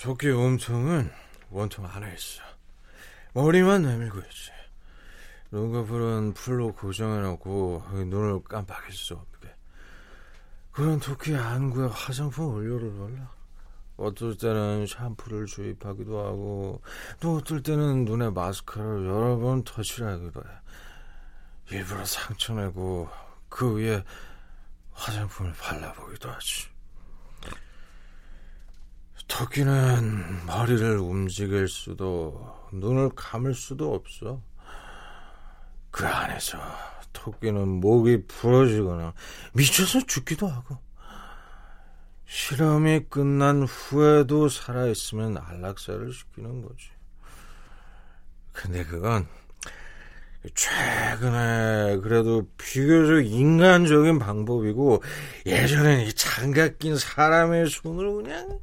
조끼 몸통은 원통 안에 있어. 머리만 내밀고 있지. 눈꺼풀은 풀로 고정해놓고 눈을 깜빡일 수 없게. 그런 토끼 안구에 화장품 원료를 발라. 어떨 때는 샴푸를 주입하기도 하고 또 어떨 때는 눈에 마스카라를 여러 번 터치하기도 해. 일부러 상처 내고 그 위에 화장품을 발라보기도 하지. 토끼는 머리를 움직일 수도 눈을 감을 수도 없어. 그 안에서 토끼는 목이 부러지거나 미쳐서 죽기도 하고 실험이 끝난 후에도 살아있으면 안락사를 시키는 거지. 근데 그건 최근에 그래도 비교적 인간적인 방법이고 예전엔 이 장갑 낀 사람의 손으로 그냥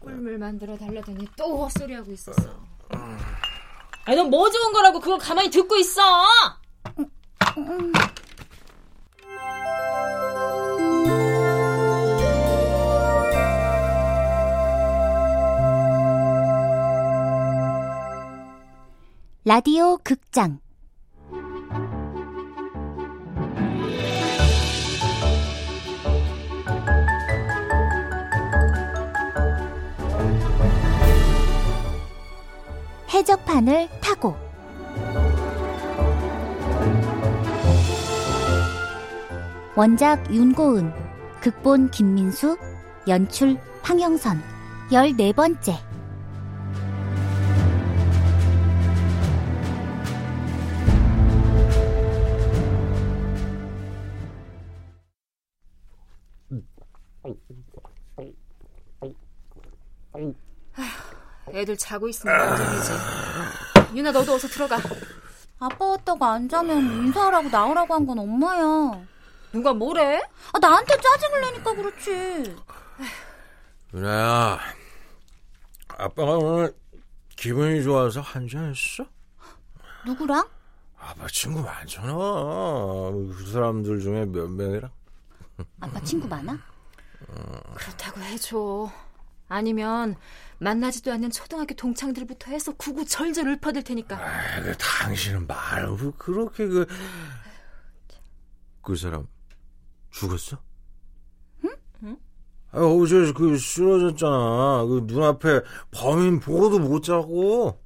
꿀물 만들어 달라더니 또 헛소리하고 있었어. 아니 넌 뭐 좋은 거라고 그걸 가만히 듣고 있어? 라디오 극장. 해적판을 타고. 원작 윤고은 극본 김민수 연출 황영선. 열네 번째 애들 자고 있으면 걱정이지. 유나 너도 어서 들어가. 아빠 왔다고 안 자면 인사하라고 나오라고 한 건 엄마야. 누가 뭐래? 아, 나한테 짜증을 내니까 그렇지. 유나야, 아빠가 오늘 기분이 좋아서 한잔했어? 누구랑? 아빠 친구 많잖아. 그 사람들 중에 몇 명이랑? 아빠 친구 많아? 그렇다고 해줘. 아니면 만나지도 않는 초등학교 동창들부터 해서 구구 절절 읊어댈 테니까. 아, 그 당신은 말을 그렇게 그... 그 사람 죽었어? 응? 응? 아, 어제 그 쓰러졌잖아. 그 눈앞에 범인 보고도 못 자고.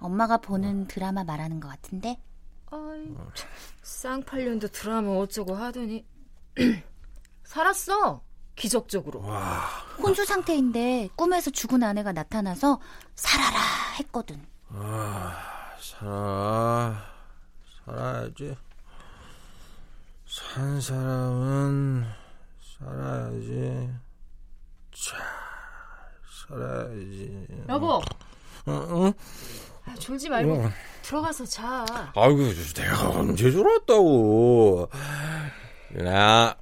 엄마가 보는 드라마 말하는 것 같은데? 아이, 쌍팔년도 드라마 어쩌고 하더니 살았어. 기적적으로. 와. 혼수 상태인데 꿈에서 죽은 아내가 나타나서 살아라 했거든. 아, 살아. 살아야지. 산 사람은 살아야지. 잘 살아야지. 여보. 응? 응? 아, 졸지 말고 응. 들어가서 자. 아이고, 내가 언제 졸았다고. 나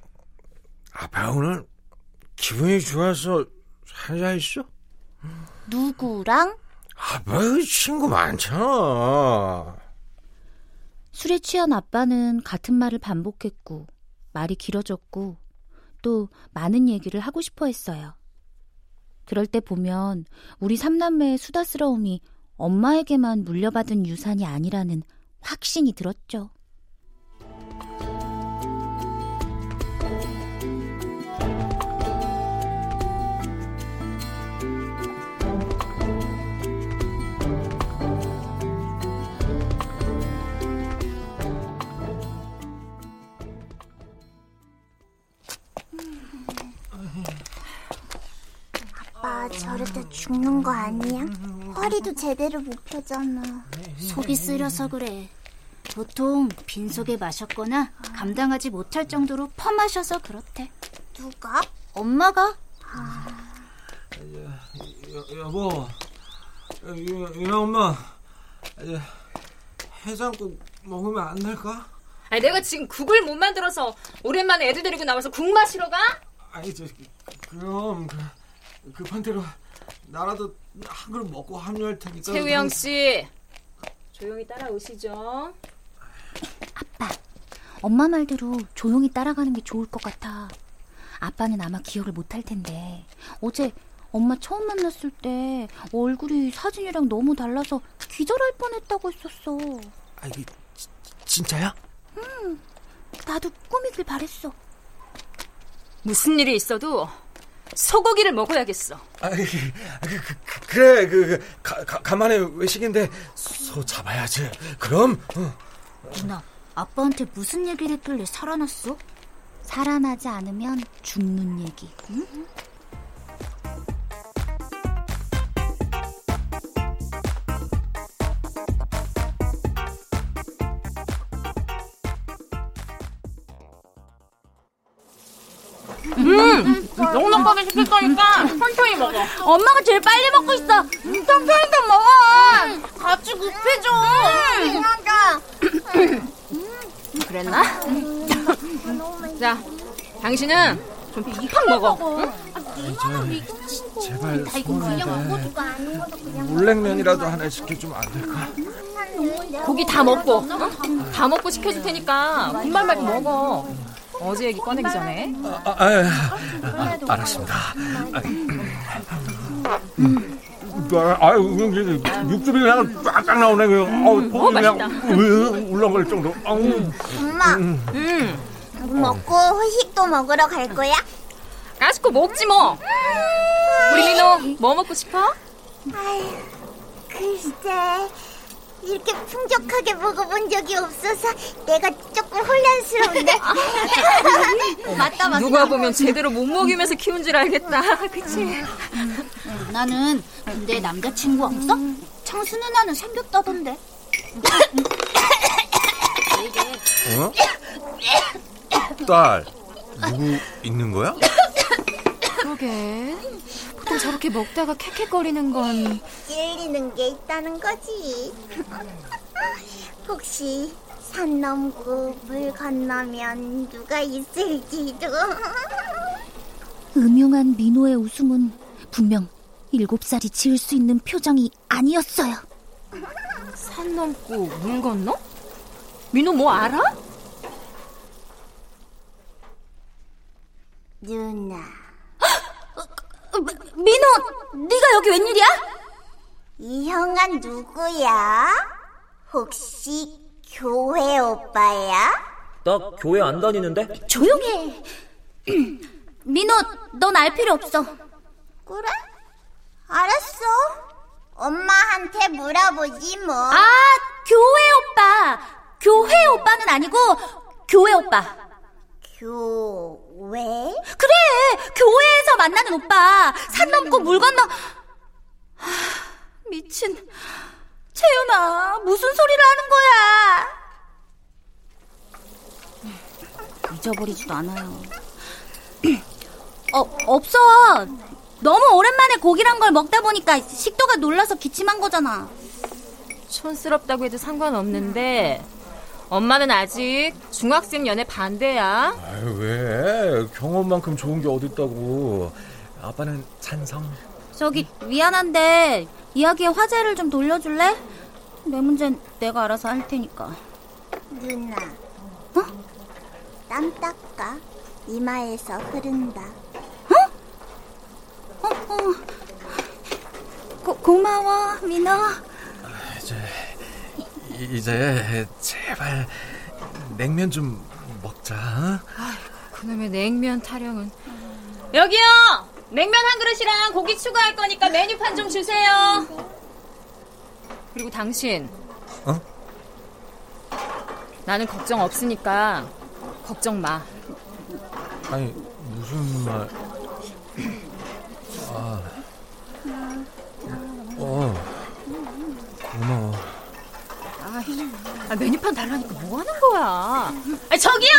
아빠 오늘 기분이 좋아서 한잔 있어? 누구랑? 아빠 친구 많잖아. 술에 취한 아빠는 같은 말을 반복했고 말이 길어졌고 또 많은 얘기를 하고 싶어 했어요. 그럴 때 보면 우리 삼남매의 수다스러움이 엄마에게만 물려받은 유산이 아니라는 확신이 들었죠. 저럴 때 죽는 거 아니야? 허리도 제대로 못 펴잖아. 속이 쓰려서 그래. 보통 빈속에 마셨거나 감당하지 못할 정도로 퍼마셔서 그렇대. 누가? 엄마가? 아... 여, 여보, 유나 엄마, 해장국 먹으면 안 될까? 아니 내가 지금 국을 못 만들어서 오랜만에 애들 데리고 나와서 국 마시러 가? 아니 저 그럼 그, 급한 대로 나라도 한 그릇 먹고 합류할 테니까. 최우영 씨, 조용히 따라오시죠. 아빠, 엄마 말대로 조용히 따라가는 게 좋을 것 같아. 아빠는 아마 기억을 못 할 텐데 어제 엄마 처음 만났을 때 얼굴이 사진이랑 너무 달라서 기절할 뻔했다고 했었어. 아, 이게 지, 진짜야? 응. 나도 꾸미길 바랬어. 무슨 일이 있어도 소고기를 먹어야겠어. 아, 그, 그, 그, 그 래, 그, 그 가, 가, 간만에 외식인데 소 잡아야지. 그럼. 어. 누나, 아빠한테 무슨 얘기를 했길래 살아났어? 살아나지 않으면 죽는 얘기. 응? 음, 넉넉하게 시킬 거니까 천천히 먹어. 엄마가 제일 빨리 먹고 있어. 천천히 좀 먹어. 같이 급해줘. 그랬나? 자, 당신은 좀 팍팍 먹어. 응? 제발 소원인데 물냉면이라도 하나 시켜주면 안 될까? 고기 다 먹고, 어? 다 먹고 시켜줄 테니까 군말 말고 먹어. 어제 얘기 꺼내기 전에. 아, 아, 아, 아 알았습니다. 아유, 육즙이 그냥 쫙쫙 나오네. 그, 어, 맛있다. 울렁거릴 정도. 엄마, 음, 먹고 회식도 먹으러 갈 거야? 까짓거 먹지 뭐. 우리 민호 뭐 먹고 싶어? 아유, 글쎄. 이렇게 풍족하게 먹어본 적이 없어서 내가 조금 혼란스러운데. 맞다, 맞다. 누가 보면 제대로 못 먹이면서 키운 줄 알겠다. 그치? 나는 근데 남자친구 없어? 창수 누나는 생겼다던데. 어? 딸, 누구 있는 거야? 그러게. 보통 저렇게 먹다가 캑캑거리는 건 찔리는 게 있다는 거지. 혹시 산 넘고 물 건너면 누가 있을지도. 음흉한 민호의 웃음은 분명 일곱 살이 지을 수 있는 표정이 아니었어요. 산 넘고 물 건너? 민호 뭐 알아? 누나. 민호, 네가 여기 웬일이야? 이 형아 누구야? 혹시 교회 오빠야? 나 교회 안 다니는데? 조용해. 민호, 넌 알 필요 없어. 그래? 알았어. 엄마한테 물어보지 뭐. 아, 교회 오빠. 교회 오빠는 아니고 교회 오빠. 교 회? 그래, 교회에서 만나는 오빠. 산 넘고 물 건너. 하, 미친. 채윤아, 무슨 소리를 하는 거야? 잊어버리지도 않아요. 어, 없어. 너무 오랜만에 고기란 걸 먹다 보니까 식도가 놀라서 기침한 거잖아. 촌스럽다고 해도 상관없는데 엄마는 아직 중학생 연애 반대야. 아유, 왜? 경험만큼 좋은 게 어딨다고. 아빠는 찬성. 저기 미안한데 이야기의 화제를 좀 돌려줄래? 내 문제는 내가 알아서 할 테니까. 누나. 어? 땀 닦아. 이마에서 흐른다. 어, 어. 고, 고마워 민호. 이제, 이제 제발 냉면 좀 먹자. 어? 그놈의 냉면 타령은. 여기요! 냉면 한 그릇이랑 고기 추가할 거니까 메뉴판 좀 주세요. 그리고 당신. 어? 나는 걱정 없으니까 걱정 마. 아니 무슨 말? 아, 어, 고마워. 아, 아, 메뉴판 달라니까 뭐 하는 거야? 아, 저기요!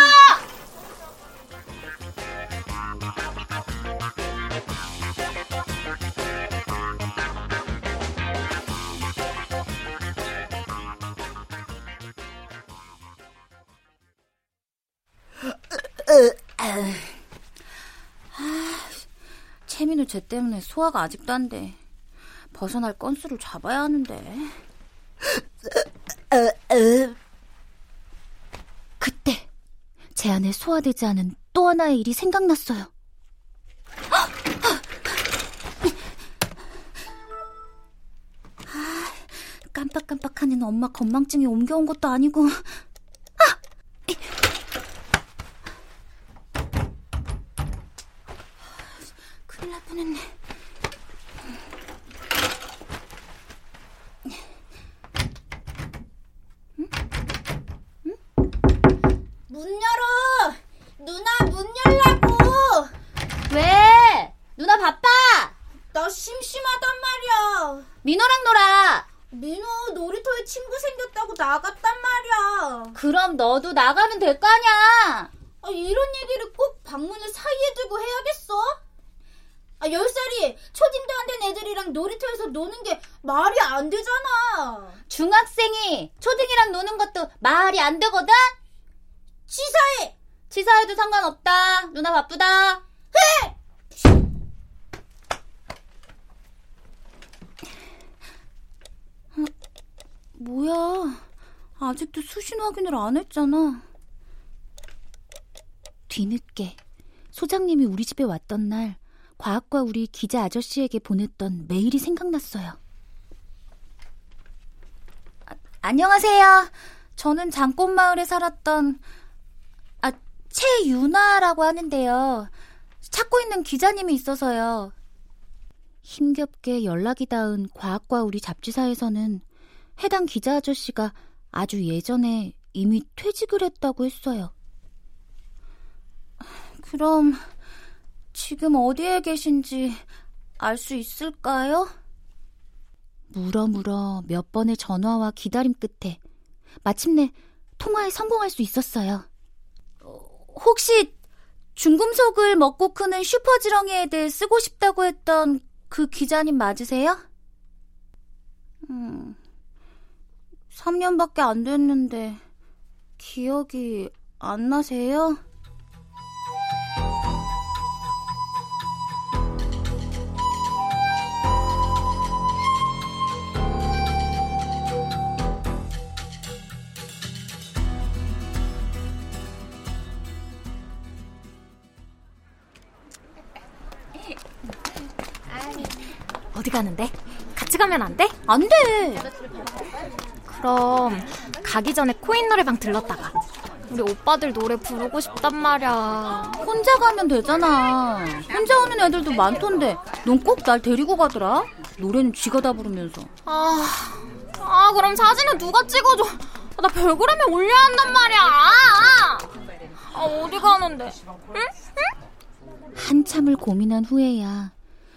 채민우 쟤 때문에 소화가 아직도 안 돼. 벗어날 건수를 잡아야 하는데. 어, 어. 그때 제 안에 소화되지 않은 또 하나의 일이 생각났어요. 아, 깜빡깜빡하는 엄마 건망증이 옮겨온 것도 아니고 나갔단 말이야. 그럼 너도 나가면 될거 아니야! 아, 이런 얘기를 꼭 방문을 사이에 두고 해야겠어? 아, 열 살이 초딩도 안 된 애들이랑 놀이터에서 노는 게 말이 안 되잖아. 중학생이 초딩이랑 노는 것도 말이 안 되거든? 치사해! 치사해도 상관없다. 누나 바쁘다. 해! 뭐야. 아직도 수신 확인을 안 했잖아. 뒤늦게 소장님이 우리 집에 왔던 날 과학과 우리 기자 아저씨에게 보냈던 메일이 생각났어요. 아, 안녕하세요. 저는 장꽃마을에 살았던 아, 최유나라고 하는데요. 찾고 있는 기자님이 있어서요. 힘겹게 연락이 닿은 과학과 우리 잡지사에서는 해당 기자 아저씨가 아주 예전에 이미 퇴직을 했다고 했어요. 그럼 지금 어디에 계신지 알 수 있을까요? 물어 물어 몇 번의 전화와 기다림 끝에 마침내 통화에 성공할 수 있었어요. 어, 혹시 중금속을 먹고 크는 슈퍼지렁이에 대해 쓰고 싶다고 했던 그 기자님 맞으세요? 음, 3년밖에 안 됐는데 기억이 안 나세요? 어디 가는데? 같이 가면 안 돼? 안 돼! 그럼 가기 전에 코인 노래방 들렀다가 우리 오빠들 노래 부르고 싶단 말이야. 혼자 가면 되잖아. 혼자 오는 애들도 많던데 넌 꼭 날 데리고 가더라? 노래는 쥐가 다 부르면서. 아, 아 그럼 사진은 누가 찍어줘? 아, 나 별그램에 올려야 한단 말이야. 아, 아 어디 가는데? 응? 응? 한참을 고민한 후에야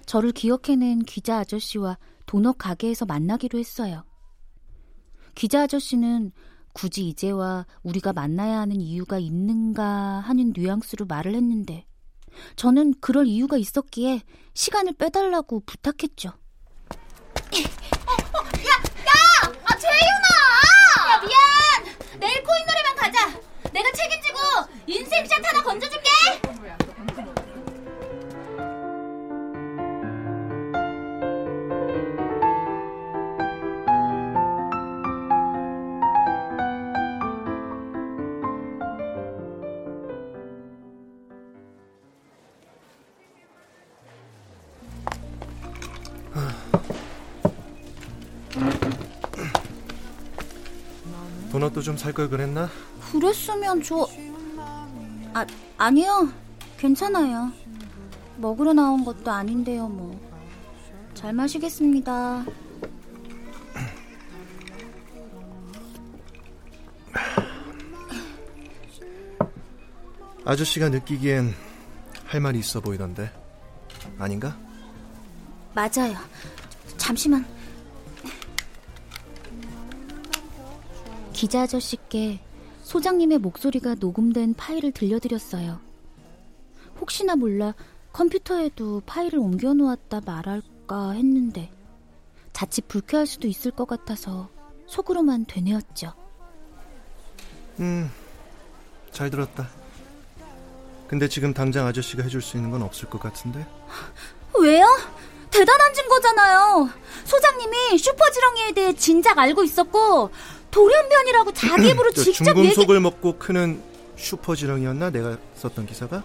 저를 기억해낸 기자 아저씨와 도넛 가게에서 만나기로 했어요. 기자 아저씨는 굳이 이제와 우리가 만나야 하는 이유가 있는가 하는 뉘앙스로 말을 했는데 저는 그럴 이유가 있었기에 시간을 빼달라고 부탁했죠. 아 재윤아! 야 미안! 내일 코인 노래방 가자. 내가 책임지고 인생샷 하나 건져줄게. 도넛도 좀 살 걸 그랬나? 그랬으면 저... 아, 아니요. 괜찮아요. 먹으러 나온 것도 아닌데요, 뭐. 잘 마시겠습니다. 아저씨가 느끼기엔 할 말이 있어 보이던데. 아닌가? 맞아요. 잠시만. 기자 아저씨께 소장님의 목소리가 녹음된 파일을 들려드렸어요. 혹시나 몰라 컴퓨터에도 파일을 옮겨놓았다 말할까 했는데 자칫 불쾌할 수도 있을 것 같아서 속으로만 되뇌었죠. 음, 잘 들었다. 근데 지금 당장 아저씨가 해줄 수 있는 건 없을 것 같은데? 왜요? 대단한 증거잖아요. 소장님이 슈퍼지렁이에 대해 진작 알고 있었고 돌연변이라고 자기 입으로 저 직접 중금속을 먹고 크는 슈퍼지렁이였나? 내가 썼던 기사가?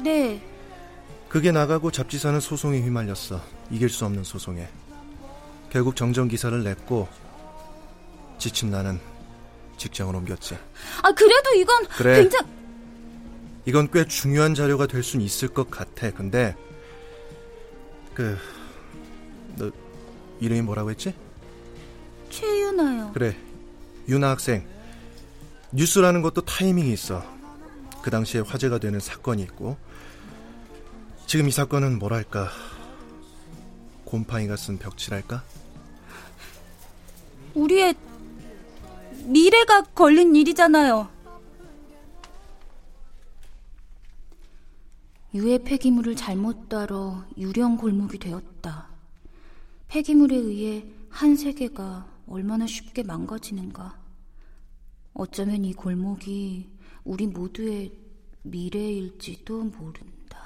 얘기... 네, 그게 나가고 잡지사는 소송에 휘말렸어. 이길 수 없는 소송에. 결국 정정 기사를 냈고 지친 나는 직장을 옮겼지. 아 그래도 이건 그래. 굉장히 이건 꽤 중요한 자료가 될 순 있을 것 같아. 근데 그 너 이름이 뭐라고 했지? 최윤아요. 그래. 윤아 학생. 뉴스라는 것도 타이밍이 있어. 그 당시에 화제가 되는 사건이 있고 지금 이 사건은 뭐랄까 곰팡이가 쓴 벽지랄까? 우리의 미래가 걸린 일이잖아요. 유해 폐기물을 잘못 다뤄 유령 골목이 되었다. 폐기물에 의해 한 세계가 얼마나 쉽게 망가지는가. 어쩌면 이 골목이 우리 모두의 미래일지도 모른다.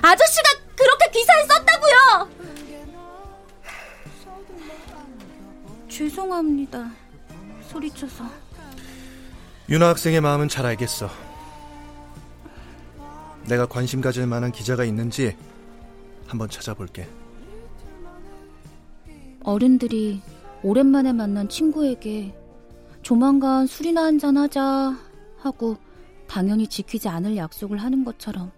아저씨가 그렇게 기사에 썼다고요! 죄송합니다. 소리쳐서. 윤아 학생의 마음은 잘 알겠어. 내가 관심 가질 만한 기자가 있는지 한번 찾아볼게. 어른들이 오랜만에 만난 친구에게 조만간 술이나 한잔 하자 하고 당연히 지키지 않을 약속을 하는 것처럼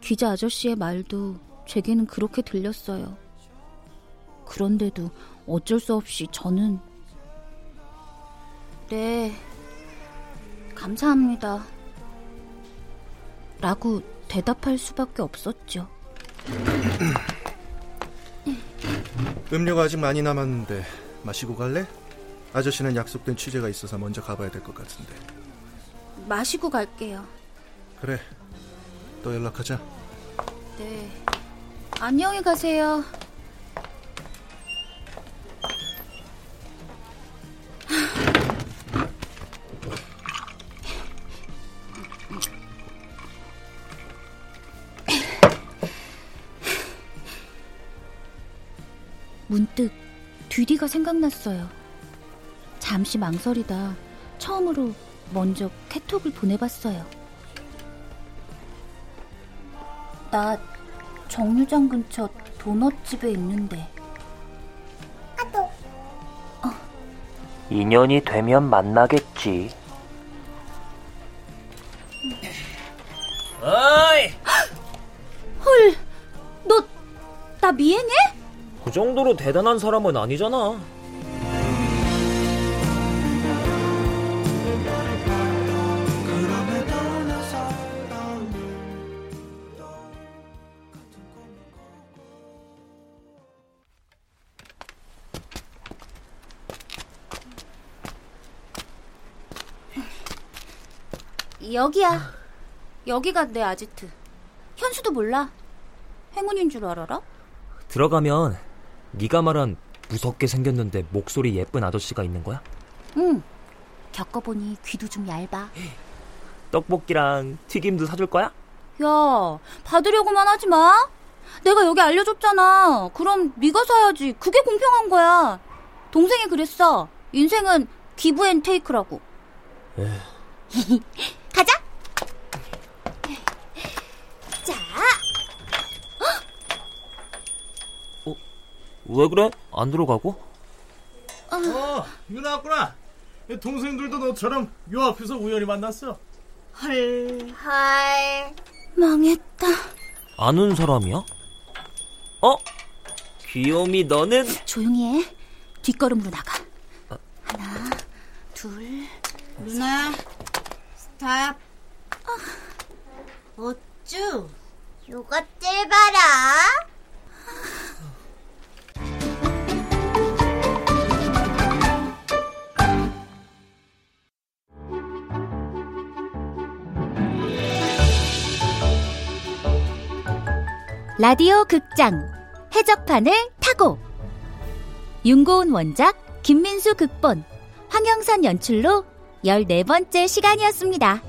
기자 아저씨의 말도 제게는 그렇게 들렸어요. 그런데도 어쩔 수 없이 저는 네, 감사합니다. 라고 대답할 수밖에 없었죠. 음료가 아직 많이 남았는데 마시고 갈래? 아저씨는 약속된 취재가 있어서 먼저 가봐야 될 것 같은데. 마시고 갈게요. 그래. 또 연락하자. 네. 안녕히 가세요. 문득 뒤디가 생각났어요. 잠시 망설이다 처음으로 먼저 캐톡을 보내봤어요. 나 정류장 근처 도넛집에 있는데 인연이 되면 만나겠지. 정도로 대단한 사람은 아니잖아. 여기야. 여기가 내 아지트. 현수도 몰라. 행운인 줄 알아라? 들어가면 네가 말한 무섭게 생겼는데 목소리 예쁜 아저씨가 있는 거야? 응. 겪어보니 귀도 좀 얇아. 떡볶이랑 튀김도 사줄 거야? 야, 받으려고만 하지 마. 내가 여기 알려줬잖아. 그럼 네가 사야지. 그게 공평한 거야. 동생이 그랬어. 인생은 give and take라고. 가자. 자, 왜 그래? 안 들어가고? 어, 유나 왔구나. 동생들도 너처럼 요 앞에서 우연히 만났어. 헐. 망했다. 아는 사람이야? 어? 귀요미 너는 조용히 해. 뒷걸음으로 나가. 하나, 둘. 누나, 스탑. 어쭈? 요것들 봐라. 라디오 극장 해적판을 타고 윤고은 원작 김민수 극본 황영선 연출로 14번째 시간이었습니다.